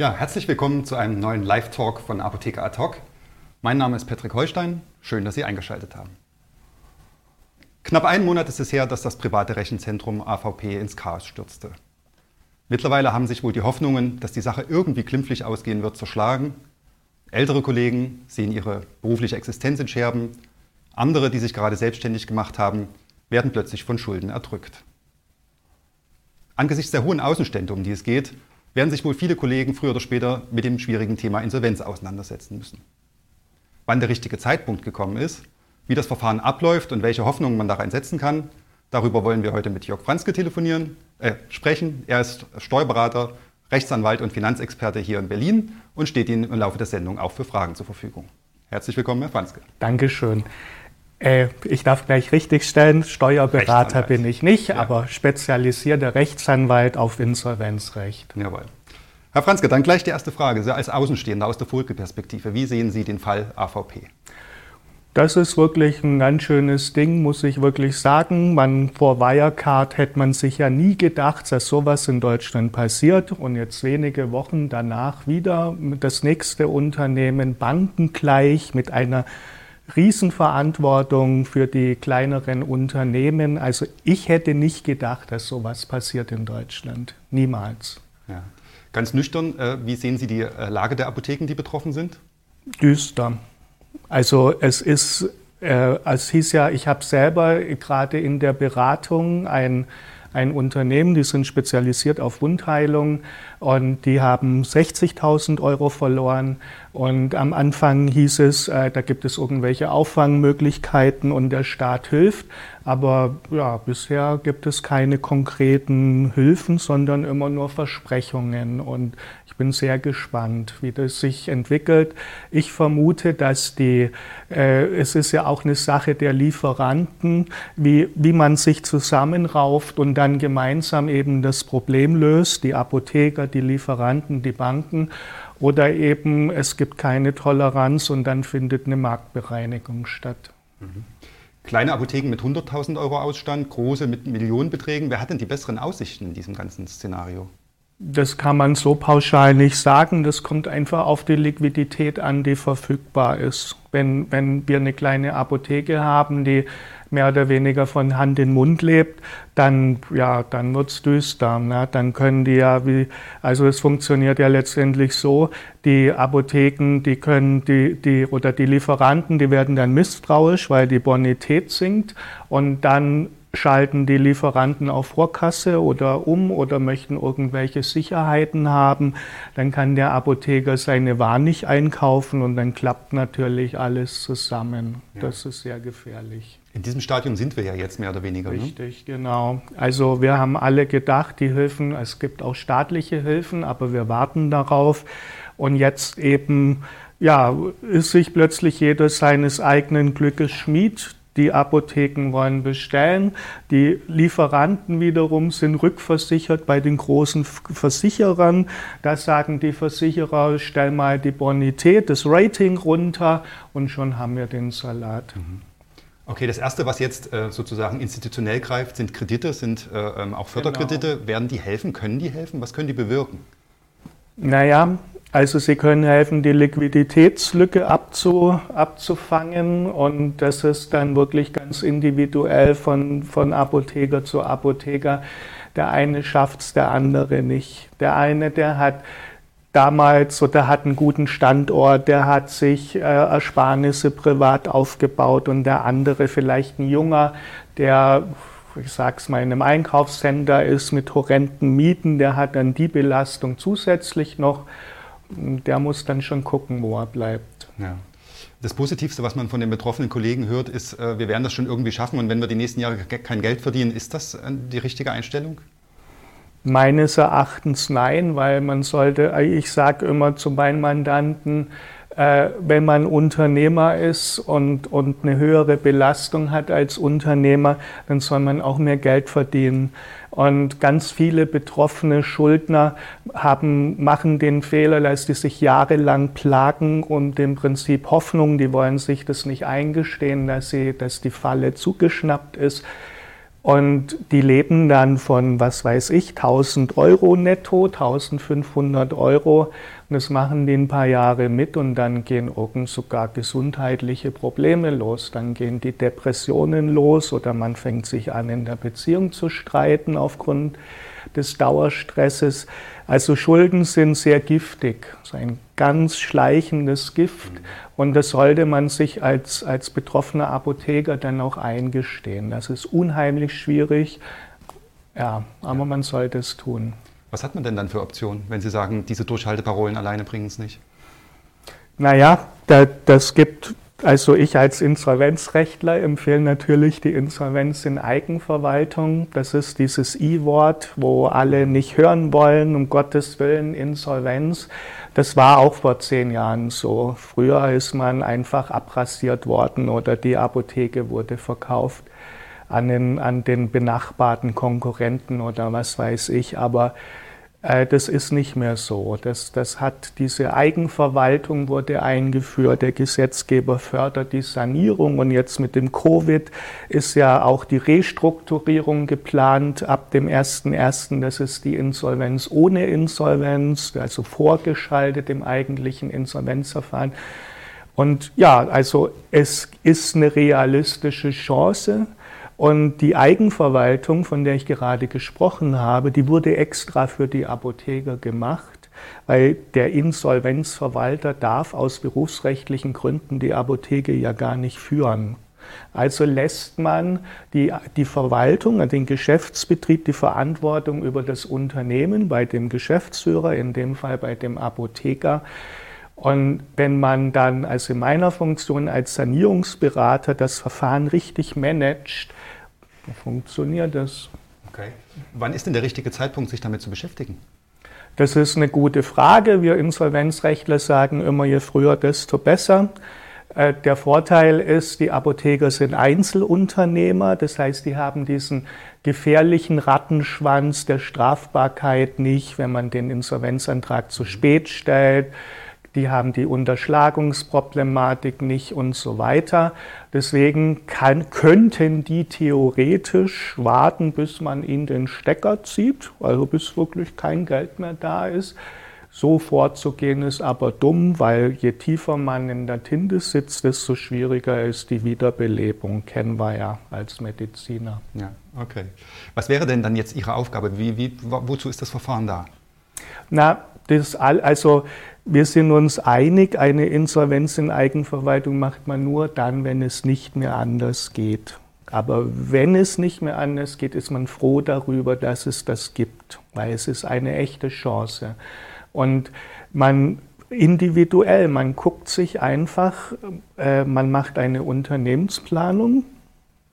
Ja, herzlich willkommen zu einem neuen Live-Talk von Apotheker Ad hoc. Mein Name ist Patrick Holstein. Schön, dass Sie eingeschaltet haben. Knapp einen Monat ist es her, dass das private Rechenzentrum AVP ins Chaos stürzte. Mittlerweile haben sich wohl die Hoffnungen, dass die Sache irgendwie glimpflich ausgehen wird, zerschlagen. Ältere Kollegen sehen ihre berufliche Existenz in Scherben. Andere, die sich gerade selbstständig gemacht haben, werden plötzlich von Schulden erdrückt. Angesichts der hohen Außenstände, um die es geht, werden sich wohl viele Kollegen früher oder später mit dem schwierigen Thema Insolvenz auseinandersetzen müssen. Wann der richtige Zeitpunkt gekommen ist, wie das Verfahren abläuft und welche Hoffnungen man darin setzen kann, darüber wollen wir heute mit Jörg Franzke telefonieren, äh, sprechen. Er ist Steuerberater, Rechtsanwalt und Finanzexperte hier in Berlin und steht Ihnen im Laufe der Sendung auch für Fragen zur Verfügung. Herzlich willkommen, Herr Franzke. Dankeschön. Äh, ich darf gleich richtigstellen, Steuerberater bin ich nicht, ja. aber spezialisierter Rechtsanwalt auf Insolvenzrecht. Jawohl. Herr Franzke, dann gleich die erste Frage. Sie als Außenstehender aus der Folge-Perspektive, wie sehen Sie den Fall AVP? Das ist wirklich ein ganz schönes Ding, muss ich wirklich sagen. Man, vor Wirecard hätte man sich ja nie gedacht, dass sowas in Deutschland passiert. Und jetzt wenige Wochen danach wieder das nächste Unternehmen bankengleich mit einer Riesenverantwortung für die kleineren Unternehmen. Also ich hätte nicht gedacht, dass sowas passiert in Deutschland. Niemals. Ja. Ganz nüchtern, äh, wie sehen Sie die äh, Lage der Apotheken, die betroffen sind? Düster. Also es ist, äh, es hieß ja, ich habe selber gerade in der Beratung ein, ein Unternehmen, die sind spezialisiert auf Wundheilung und die haben 60.000 Euro verloren. Und am Anfang hieß es, äh, da gibt es irgendwelche Auffangmöglichkeiten und der Staat hilft. Aber ja, bisher gibt es keine konkreten Hilfen, sondern immer nur Versprechungen. Und ich bin sehr gespannt, wie das sich entwickelt. Ich vermute, dass die, äh, es ist ja auch eine Sache der Lieferanten, wie, wie man sich zusammenrauft und dann gemeinsam eben das Problem löst, die Apotheker, die Lieferanten, die Banken. Oder eben es gibt keine Toleranz und dann findet eine Marktbereinigung statt. Mhm. Kleine Apotheken mit 100.000 Euro Ausstand, große mit Millionenbeträgen. Wer hat denn die besseren Aussichten in diesem ganzen Szenario? Das kann man so pauschal nicht sagen. Das kommt einfach auf die Liquidität an, die verfügbar ist. Wenn, wenn wir eine kleine Apotheke haben, die mehr oder weniger von Hand in Mund lebt, dann, ja, dann wird's düster. Ne? Dann können die ja, wie, also es funktioniert ja letztendlich so, die Apotheken, die können, die, die, oder die Lieferanten, die werden dann misstrauisch, weil die Bonität sinkt und dann schalten die Lieferanten auf Vorkasse oder um oder möchten irgendwelche Sicherheiten haben, dann kann der Apotheker seine Waren nicht einkaufen und dann klappt natürlich alles zusammen. Ja. Das ist sehr gefährlich. In diesem Stadium sind wir ja jetzt mehr oder weniger. Ne? Richtig, ne? genau. Also wir haben alle gedacht, die Hilfen, es gibt auch staatliche Hilfen, aber wir warten darauf. Und jetzt eben, ja, ist sich plötzlich jeder seines eigenen Glückes Schmied. Die Apotheken wollen bestellen. Die Lieferanten wiederum sind rückversichert bei den großen Versicherern. Da sagen die Versicherer, stell mal die Bonität, das Rating runter und schon haben wir den Salat. Mhm. Okay, das Erste, was jetzt äh, sozusagen institutionell greift, sind Kredite, sind äh, ähm, auch Förderkredite. Genau. Werden die helfen? Können die helfen? Was können die bewirken? Naja, also sie können helfen, die Liquiditätslücke abzu, abzufangen und das ist dann wirklich ganz individuell von, von Apotheker zu Apotheker. Der eine schafft es, der andere nicht. Der eine, der hat damals oder hat einen guten Standort, der hat sich äh, Ersparnisse privat aufgebaut und der andere vielleicht ein junger, der ich sag's mal, in einem Einkaufscenter ist mit horrenden Mieten, der hat dann die Belastung zusätzlich noch. Der muss dann schon gucken, wo er bleibt. Ja. Das Positivste, was man von den betroffenen Kollegen hört, ist, äh, wir werden das schon irgendwie schaffen und wenn wir die nächsten Jahre kein Geld verdienen, ist das äh, die richtige Einstellung? Meines Erachtens nein, weil man sollte, ich sage immer zu meinen Mandanten, äh, wenn man Unternehmer ist und, und eine höhere Belastung hat als Unternehmer, dann soll man auch mehr Geld verdienen. Und ganz viele betroffene Schuldner haben, machen den Fehler, dass die sich jahrelang plagen und im Prinzip Hoffnung, die wollen sich das nicht eingestehen, dass, sie, dass die Falle zugeschnappt ist Und die leben dann von, was weiß ich, 1000 Euro netto, 1500 Euro. Und das machen die ein paar Jahre mit und dann gehen irgend sogar gesundheitliche Probleme los. Dann gehen die Depressionen los oder man fängt sich an, in der Beziehung zu streiten aufgrund des Dauerstresses. Also Schulden sind sehr giftig, so ein ganz schleichendes Gift. Und das sollte man sich als, als betroffener Apotheker dann auch eingestehen. Das ist unheimlich schwierig, ja, aber man sollte es tun. Was hat man denn dann für Optionen, wenn Sie sagen, diese Durchhalteparolen alleine bringen es nicht? Naja, da, das gibt also ich als Insolvenzrechtler empfehle natürlich die Insolvenz in Eigenverwaltung. Das ist dieses I-Wort, wo alle nicht hören wollen, um Gottes Willen Insolvenz. Das war auch vor zehn Jahren so. Früher ist man einfach abrasiert worden oder die Apotheke wurde verkauft an den, an den benachbarten Konkurrenten oder was weiß ich. Aber das ist nicht mehr so. Das, das hat diese Eigenverwaltung wurde eingeführt. Der Gesetzgeber fördert die Sanierung und jetzt mit dem Covid ist ja auch die Restrukturierung geplant ab dem 1.1. Das ist die Insolvenz ohne Insolvenz, also vorgeschaltet im eigentlichen Insolvenzverfahren. Und ja, also es ist eine realistische Chance. Und die Eigenverwaltung, von der ich gerade gesprochen habe, die wurde extra für die Apotheker gemacht, weil der Insolvenzverwalter darf aus berufsrechtlichen Gründen die Apotheke ja gar nicht führen. Also lässt man die, die Verwaltung, den Geschäftsbetrieb, die Verantwortung über das Unternehmen bei dem Geschäftsführer, in dem Fall bei dem Apotheker. Und wenn man dann, also in meiner Funktion als Sanierungsberater, das Verfahren richtig managt, funktioniert das. Okay. Wann ist denn der richtige Zeitpunkt, sich damit zu beschäftigen? Das ist eine gute Frage. Wir Insolvenzrechtler sagen immer, je früher, desto besser. Äh, der Vorteil ist, die Apotheker sind Einzelunternehmer, das heißt, die haben diesen gefährlichen Rattenschwanz der Strafbarkeit nicht, wenn man den Insolvenzantrag zu spät stellt die haben die Unterschlagungsproblematik nicht und so weiter. Deswegen kann, könnten die theoretisch warten, bis man ihnen den Stecker zieht, also bis wirklich kein Geld mehr da ist. So vorzugehen ist aber dumm, weil je tiefer man in der Tinte sitzt, desto schwieriger ist die Wiederbelebung. Kennen wir ja als Mediziner. Ja, okay. Was wäre denn dann jetzt Ihre Aufgabe? Wie, wie, wozu ist das Verfahren da? Na, das also wir sind uns einig, eine Insolvenz in Eigenverwaltung macht man nur dann, wenn es nicht mehr anders geht. Aber wenn es nicht mehr anders geht, ist man froh darüber, dass es das gibt, weil es ist eine echte Chance. Und man individuell, man guckt sich einfach, äh, man macht eine Unternehmensplanung,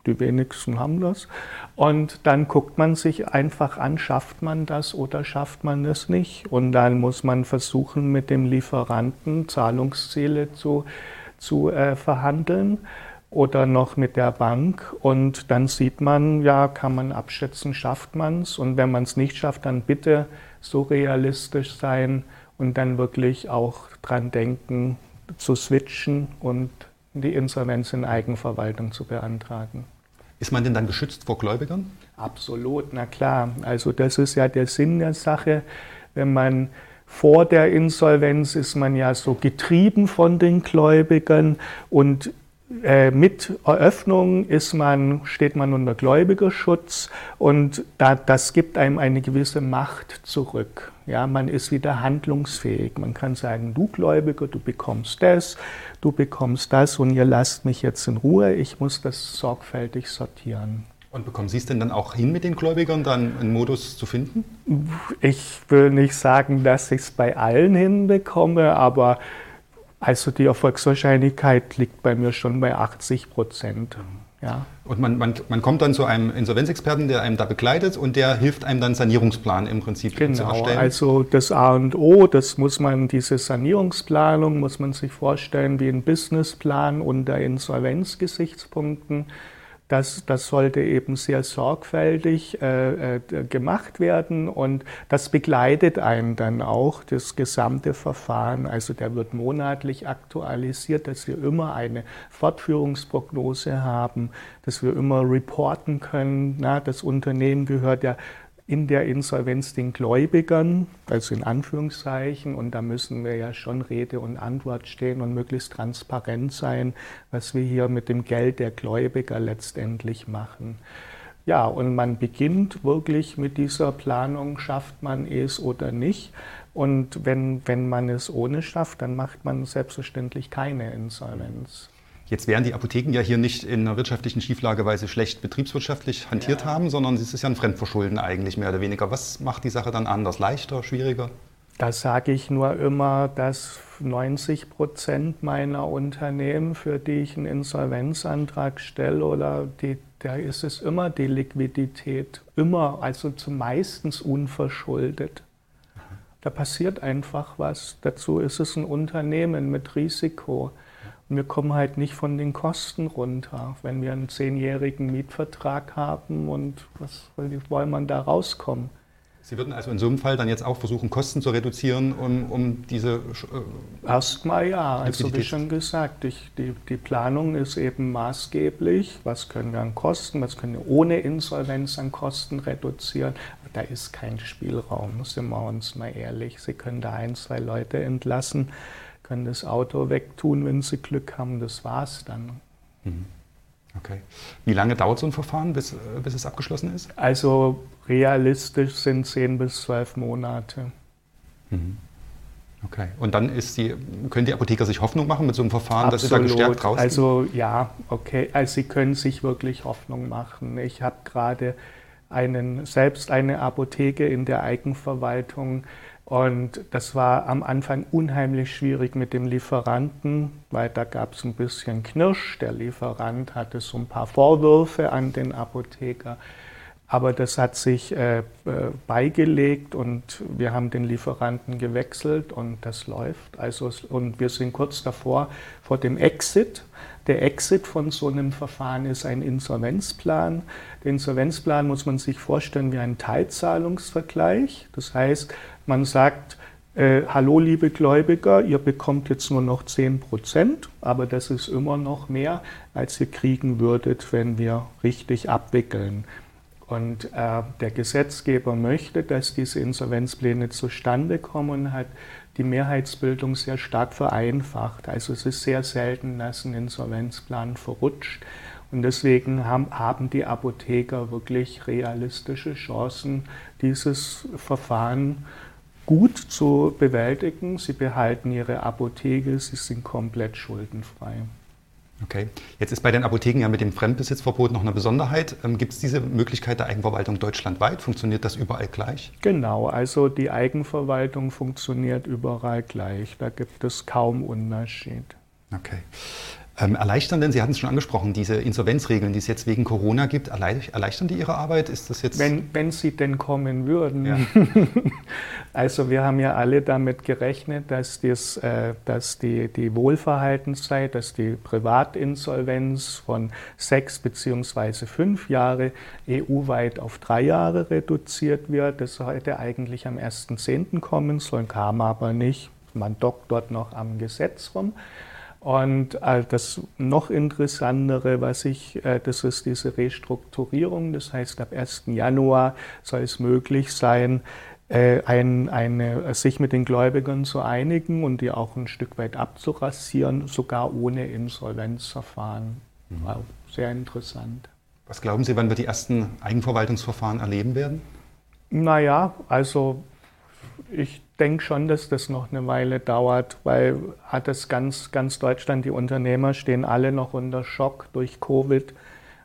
die wenigsten haben das. Und dann guckt man sich einfach an, schafft man das oder schafft man das nicht. Und dann muss man versuchen, mit dem Lieferanten Zahlungsziele zu, zu äh, verhandeln oder noch mit der Bank. Und dann sieht man, ja, kann man abschätzen, schafft man es. Und wenn man es nicht schafft, dann bitte so realistisch sein und dann wirklich auch dran denken, zu switchen und die Insolvenz in Eigenverwaltung zu beantragen. Ist man denn dann geschützt vor Gläubigern? Absolut, na klar. Also das ist ja der Sinn der Sache. Wenn man vor der Insolvenz ist man ja so getrieben von den Gläubigern und äh, mit Eröffnung ist man, steht man unter Gläubigerschutz und da, das gibt einem eine gewisse Macht zurück. Ja, man ist wieder handlungsfähig. Man kann sagen, du Gläubiger, du bekommst das, du bekommst das und ihr lasst mich jetzt in Ruhe. Ich muss das sorgfältig sortieren. Und bekommen Sie es denn dann auch hin mit den Gläubigern, dann einen Modus zu finden? Ich will nicht sagen, dass ich es bei allen hinbekomme, aber also die Erfolgswahrscheinlichkeit liegt bei mir schon bei 80 Prozent. Ja. Und man, man, man kommt dann zu einem Insolvenzexperten, der einem da begleitet und der hilft einem dann Sanierungsplan im Prinzip genau, zu erstellen. Also das A und O, das muss man, diese Sanierungsplanung muss man sich vorstellen wie ein Businessplan unter Insolvenzgesichtspunkten. Das, das sollte eben sehr sorgfältig äh, äh, gemacht werden und das begleitet einen dann auch, das gesamte Verfahren. Also der wird monatlich aktualisiert, dass wir immer eine Fortführungsprognose haben, dass wir immer reporten können. Na, das Unternehmen gehört ja in der Insolvenz den Gläubigern, also in Anführungszeichen, und da müssen wir ja schon Rede und Antwort stehen und möglichst transparent sein, was wir hier mit dem Geld der Gläubiger letztendlich machen. Ja, und man beginnt wirklich mit dieser Planung, schafft man es oder nicht. Und wenn, wenn man es ohne schafft, dann macht man selbstverständlich keine Insolvenz. Jetzt werden die Apotheken ja hier nicht in einer wirtschaftlichen Schieflage, weil sie schlecht betriebswirtschaftlich hantiert ja. haben, sondern es ist ja ein Fremdverschulden eigentlich mehr oder weniger. Was macht die Sache dann anders? Leichter, schwieriger? Das sage ich nur immer, dass 90 Prozent meiner Unternehmen, für die ich einen Insolvenzantrag stelle, oder die, da ist es immer die Liquidität, immer, also zumeistens unverschuldet. Da passiert einfach was. Dazu ist es ein Unternehmen mit Risiko. Und wir kommen halt nicht von den Kosten runter. Wenn wir einen zehnjährigen Mietvertrag haben und was wollen wir da rauskommen? Sie würden also in so einem Fall dann jetzt auch versuchen, Kosten zu reduzieren, um, um diese. Äh, Erstmal ja, also wie schon gesagt, ich, die, die Planung ist eben maßgeblich. Was können wir an Kosten, was können wir ohne Insolvenz an Kosten reduzieren? Da ist kein Spielraum, sind wir uns mal ehrlich. Sie können da ein, zwei Leute entlassen können das Auto wegtun, wenn sie Glück haben. Das war's dann. Mhm. Okay. Wie lange dauert so ein Verfahren, bis, bis es abgeschlossen ist? Also realistisch sind zehn bis zwölf Monate. Mhm. Okay. Und dann die, können die Apotheker sich Hoffnung machen mit so einem Verfahren, Absolut. dass sie da gestärkt rausgehen? Also ja, okay. Also sie können sich wirklich Hoffnung machen. Ich habe gerade einen, selbst eine Apotheke in der Eigenverwaltung und das war am Anfang unheimlich schwierig mit dem Lieferanten, weil da gab es ein bisschen Knirsch. Der Lieferant hatte so ein paar Vorwürfe an den Apotheker. Aber das hat sich äh, äh, beigelegt und wir haben den Lieferanten gewechselt und das läuft. Also, und wir sind kurz davor, vor dem Exit. Der Exit von so einem Verfahren ist ein Insolvenzplan. Der Insolvenzplan muss man sich vorstellen wie ein Teilzahlungsvergleich. Das heißt, man sagt, äh, hallo liebe Gläubiger, ihr bekommt jetzt nur noch 10 Prozent, aber das ist immer noch mehr, als ihr kriegen würdet, wenn wir richtig abwickeln. Und äh, der Gesetzgeber möchte, dass diese Insolvenzpläne zustande kommen und hat die Mehrheitsbildung sehr stark vereinfacht. Also es ist sehr selten, dass ein Insolvenzplan verrutscht. Und deswegen haben, haben die Apotheker wirklich realistische Chancen, dieses Verfahren gut zu bewältigen. Sie behalten ihre Apotheke, sie sind komplett schuldenfrei. Okay. Jetzt ist bei den Apotheken ja mit dem Fremdbesitzverbot noch eine Besonderheit. Ähm, Gibt es diese Möglichkeit der Eigenverwaltung deutschlandweit? Funktioniert das überall gleich? Genau, also die Eigenverwaltung funktioniert überall gleich. Da gibt es kaum Unterschied. Okay. Ähm, erleichtern denn, Sie hatten es schon angesprochen, diese Insolvenzregeln, die es jetzt wegen Corona gibt, erleichtern die Ihre Arbeit? Ist das jetzt wenn, wenn sie denn kommen würden. Ja. also wir haben ja alle damit gerechnet, dass, das, äh, dass die, die Wohlverhaltenszeit, dass die Privatinsolvenz von sechs beziehungsweise fünf Jahre EU-weit auf drei Jahre reduziert wird. Das sollte eigentlich am 1.10. kommen sollen, kam aber nicht. Man dockt dort noch am Gesetz rum. Und äh, das noch interessantere, was ich, äh, das ist diese Restrukturierung. Das heißt, ab 1. Januar soll es möglich sein, äh, ein, eine, sich mit den Gläubigern zu einigen und die auch ein Stück weit abzurasieren, sogar ohne Insolvenzverfahren. Mhm. Wow, sehr interessant. Was glauben Sie, wann wir die ersten Eigenverwaltungsverfahren erleben werden? Naja, also ich denke schon, dass das noch eine Weile dauert, weil hat es ganz, ganz Deutschland, die Unternehmer stehen alle noch unter Schock durch Covid.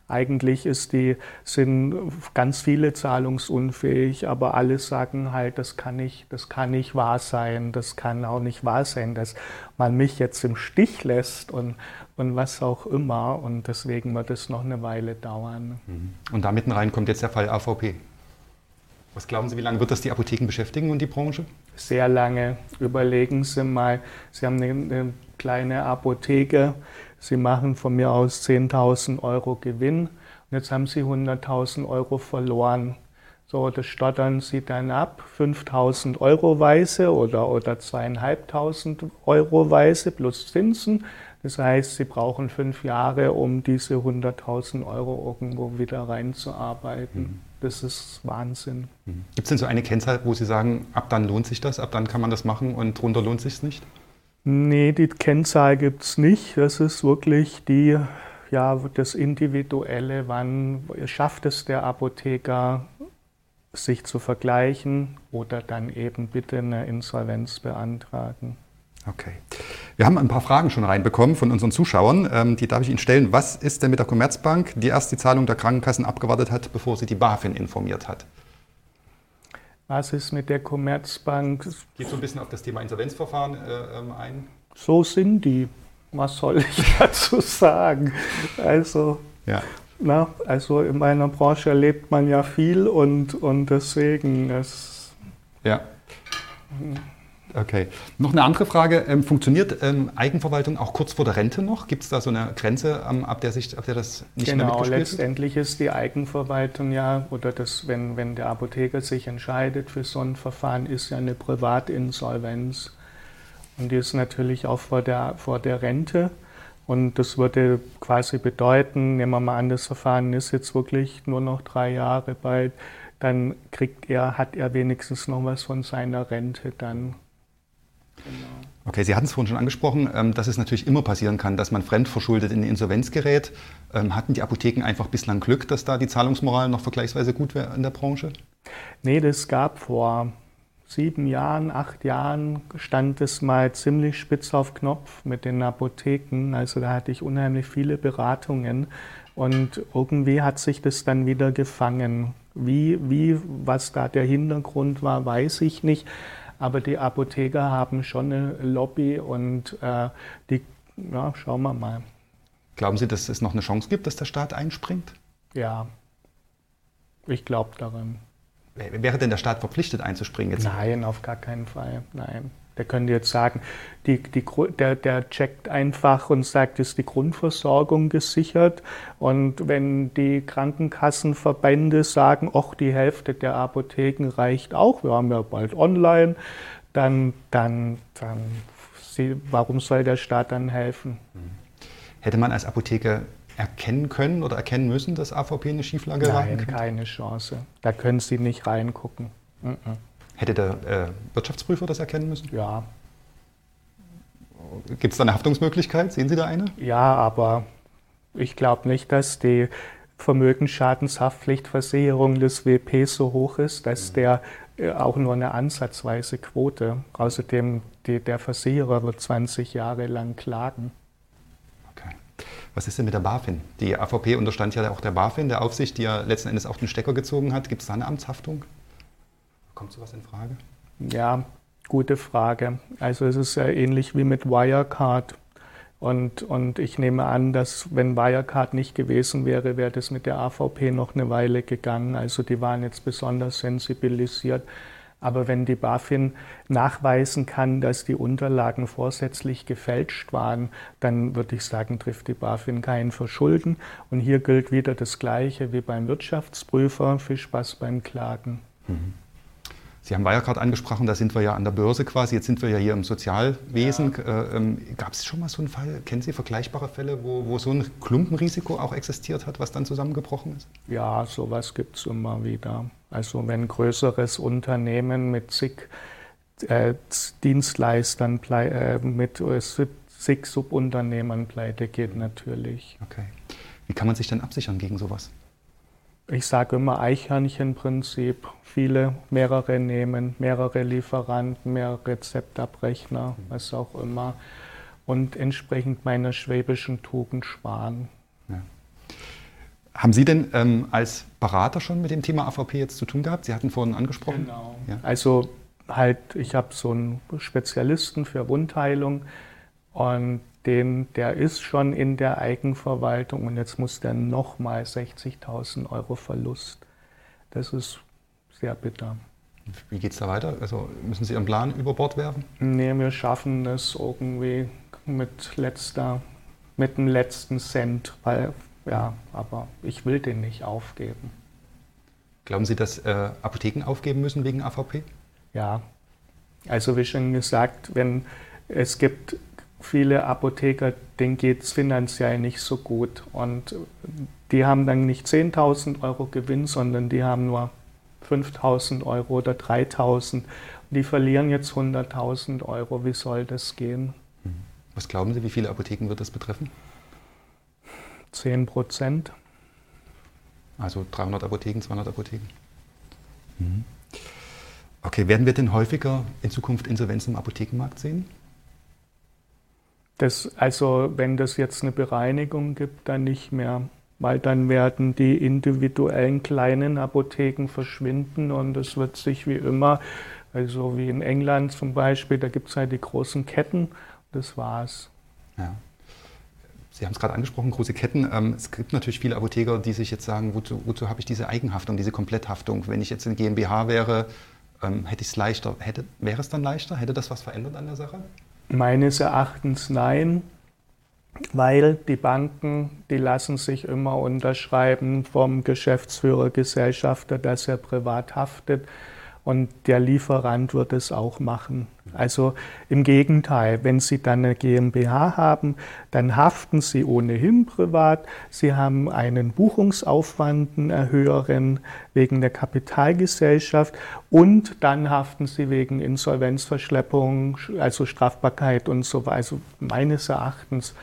Eigentlich ist die, sind ganz viele zahlungsunfähig, aber alle sagen halt, das kann, nicht, das kann nicht wahr sein, das kann auch nicht wahr sein, dass man mich jetzt im Stich lässt und, und was auch immer. Und deswegen wird es noch eine Weile dauern. Mhm. Und da mitten rein kommt jetzt der Fall AVP. Was glauben Sie, wie lange wird das die Apotheken beschäftigen und die Branche? Sehr lange. Überlegen Sie mal, Sie haben eine, eine kleine Apotheke, Sie machen von mir aus 10.000 Euro Gewinn und jetzt haben Sie 100.000 Euro verloren. So, das stottern Sie dann ab, 5.000 Euro weise oder, oder 2.500 Euro weise plus Zinsen. Das heißt, Sie brauchen fünf Jahre, um diese 100.000 Euro irgendwo wieder reinzuarbeiten. Mhm. Das ist Wahnsinn. Mhm. Gibt es denn so eine Kennzahl, wo Sie sagen, ab dann lohnt sich das, ab dann kann man das machen und drunter lohnt sich es nicht? Nee, die Kennzahl gibt es nicht. Das ist wirklich die, ja, das Individuelle, wann schafft es der Apotheker, sich zu vergleichen oder dann eben bitte eine Insolvenz beantragen. Okay. Wir haben ein paar Fragen schon reinbekommen von unseren Zuschauern. Ähm, die darf ich Ihnen stellen. Was ist denn mit der Commerzbank, die erst die Zahlung der Krankenkassen abgewartet hat, bevor sie die BaFin informiert hat? Was ist mit der Commerzbank? Geht so ein bisschen auf das Thema Insolvenzverfahren äh, ähm, ein? So sind die. Was soll ich dazu sagen? Also, ja. Na, also in meiner Branche erlebt man ja viel und, und deswegen ist. Ja. Okay. Noch eine andere Frage. Ähm, funktioniert ähm, Eigenverwaltung auch kurz vor der Rente noch? Gibt es da so eine Grenze, ähm, ab, der sich, ab der das nicht genau, mehr Genau, letztendlich ist die Eigenverwaltung ja, oder das, wenn, wenn der Apotheker sich entscheidet für so ein Verfahren, ist ja eine Privatinsolvenz. Und die ist natürlich auch vor der, vor der Rente. Und das würde quasi bedeuten, nehmen wir mal an, das Verfahren ist jetzt wirklich nur noch drei Jahre bald, dann kriegt er, hat er wenigstens noch was von seiner Rente dann. Genau. Okay, Sie hatten es vorhin schon angesprochen, ähm, dass es natürlich immer passieren kann, dass man fremdverschuldet in die Insolvenz gerät. Ähm, hatten die Apotheken einfach bislang Glück, dass da die Zahlungsmoral noch vergleichsweise gut wäre in der Branche? Nee, das gab vor sieben Jahren, acht Jahren stand es mal ziemlich spitz auf Knopf mit den Apotheken. Also da hatte ich unheimlich viele Beratungen und irgendwie hat sich das dann wieder gefangen. Wie, wie, was da der Hintergrund war, weiß ich nicht. Aber die Apotheker haben schon eine Lobby und äh, die, ja, schauen wir mal. Glauben Sie, dass es noch eine Chance gibt, dass der Staat einspringt? Ja, ich glaube daran. Wäre denn der Staat verpflichtet einzuspringen jetzt? Nein, auf gar keinen Fall. Nein. Der könnte jetzt sagen, die, die, der, der checkt einfach und sagt, ist die Grundversorgung gesichert. Und wenn die Krankenkassenverbände sagen, ach, die Hälfte der Apotheken reicht auch, wir haben ja bald online, dann, dann, dann warum soll der Staat dann helfen? Hätte man als Apotheker erkennen können oder erkennen müssen, dass AVP eine Schieflage war? Nein, keine Chance. Da können Sie nicht reingucken. Mhm. Hätte der äh, Wirtschaftsprüfer das erkennen müssen? Ja. Gibt es da eine Haftungsmöglichkeit? Sehen Sie da eine? Ja, aber ich glaube nicht, dass die Vermögensschadenshaftpflichtversicherung des WP so hoch ist, dass mhm. der äh, auch nur eine ansatzweise Quote. Außerdem, die, der Versicherer wird 20 Jahre lang klagen. Was ist denn mit der BaFin? Die AVP unterstand ja auch der BaFin, der Aufsicht, die ja letzten Endes auch den Stecker gezogen hat. Gibt es da eine Amtshaftung? Kommt sowas in Frage? Ja, gute Frage. Also es ist ja ähnlich wie mit Wirecard. Und, und ich nehme an, dass wenn Wirecard nicht gewesen wäre, wäre das mit der AVP noch eine Weile gegangen. Also die waren jetzt besonders sensibilisiert. Aber wenn die BaFin nachweisen kann, dass die Unterlagen vorsätzlich gefälscht waren, dann würde ich sagen, trifft die BaFin kein Verschulden. Und hier gilt wieder das Gleiche wie beim Wirtschaftsprüfer, Fischpass beim Klagen. Mhm. Sie haben Wirecard angesprochen, da sind wir ja an der Börse quasi, jetzt sind wir ja hier im Sozialwesen. Ja. Äh, ähm, Gab es schon mal so einen Fall, kennen Sie vergleichbare Fälle, wo, wo so ein Klumpenrisiko auch existiert hat, was dann zusammengebrochen ist? Ja, sowas gibt es immer wieder. Also wenn ein größeres Unternehmen mit zig äh, Dienstleistern, äh, mit äh, zig Subunternehmern pleite geht natürlich. Okay. Wie kann man sich denn absichern gegen sowas? Ich sage immer Eichhörnchenprinzip, viele, mehrere nehmen, mehrere Lieferanten, mehrere Rezeptabrechner, was auch immer. Und entsprechend meiner schwäbischen Tugend sparen. Ja. Haben Sie denn ähm, als Berater schon mit dem Thema AVP jetzt zu tun gehabt? Sie hatten vorhin angesprochen. Genau. Ja. Also halt, ich habe so einen Spezialisten für Wundheilung und den, der ist schon in der Eigenverwaltung und jetzt muss der nochmal 60.000 Euro Verlust. Das ist sehr bitter. Wie geht es da weiter? Also müssen Sie Ihren Plan über Bord werfen? Nee, wir schaffen es irgendwie mit letzter mit dem letzten Cent, weil, ja, aber ich will den nicht aufgeben. Glauben Sie, dass äh, Apotheken aufgeben müssen wegen AVP? Ja, also wie schon gesagt, wenn es gibt viele Apotheker, denen geht es finanziell nicht so gut und die haben dann nicht 10.000 Euro Gewinn, sondern die haben nur 5.000 Euro oder 3.000. Die verlieren jetzt 100.000 Euro. Wie soll das gehen? Mhm. Was glauben Sie, wie viele Apotheken wird das betreffen? 10 Prozent. Also 300 Apotheken, 200 Apotheken. Mhm. Okay, werden wir denn häufiger in Zukunft Insolvenzen im Apothekenmarkt sehen? Das, also wenn das jetzt eine Bereinigung gibt, dann nicht mehr weil dann werden die individuellen kleinen Apotheken verschwinden und es wird sich wie immer, also wie in England zum Beispiel, da gibt es halt die großen Ketten, das war's. Ja. Sie haben es gerade angesprochen, große Ketten. Ähm, es gibt natürlich viele Apotheker, die sich jetzt sagen, wozu, wozu habe ich diese Eigenhaftung, diese Kompletthaftung? Wenn ich jetzt in GmbH wäre, ähm, hätte ich es leichter. Hätte, wäre es dann leichter? Hätte das was verändert an der Sache? Meines Erachtens nein weil die Banken, die lassen sich immer unterschreiben vom Geschäftsführer, Gesellschafter, dass er privat haftet und der Lieferant wird es auch machen. Also im Gegenteil, wenn Sie dann eine GmbH haben, dann haften Sie ohnehin privat. Sie haben einen Buchungsaufwand, einen höheren wegen der Kapitalgesellschaft und dann haften Sie wegen Insolvenzverschleppung, also Strafbarkeit und so weiter. Also meines Erachtens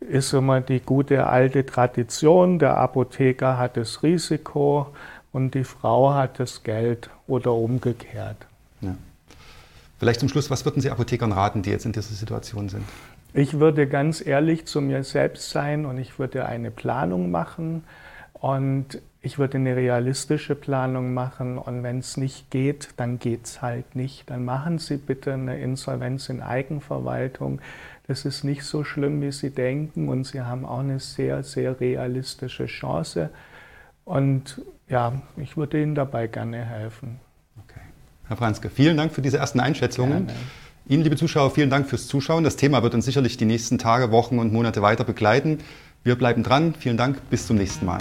ist immer die gute alte Tradition, der Apotheker hat das Risiko und die Frau hat das Geld oder umgekehrt. Ja. Vielleicht zum Schluss, was würden Sie Apothekern raten, die jetzt in dieser Situation sind? Ich würde ganz ehrlich zu mir selbst sein und ich würde eine Planung machen und ich würde eine realistische Planung machen und wenn es nicht geht, dann geht es halt nicht. Dann machen Sie bitte eine Insolvenz in Eigenverwaltung. Das ist nicht so schlimm, wie Sie denken und Sie haben auch eine sehr, sehr realistische Chance. Und ja, ich würde Ihnen dabei gerne helfen. Okay. Herr Franzke, vielen Dank für diese ersten Einschätzungen. Gerne. Ihnen, liebe Zuschauer, vielen Dank fürs Zuschauen. Das Thema wird uns sicherlich die nächsten Tage, Wochen und Monate weiter begleiten. Wir bleiben dran. Vielen Dank. Bis zum nächsten Mal.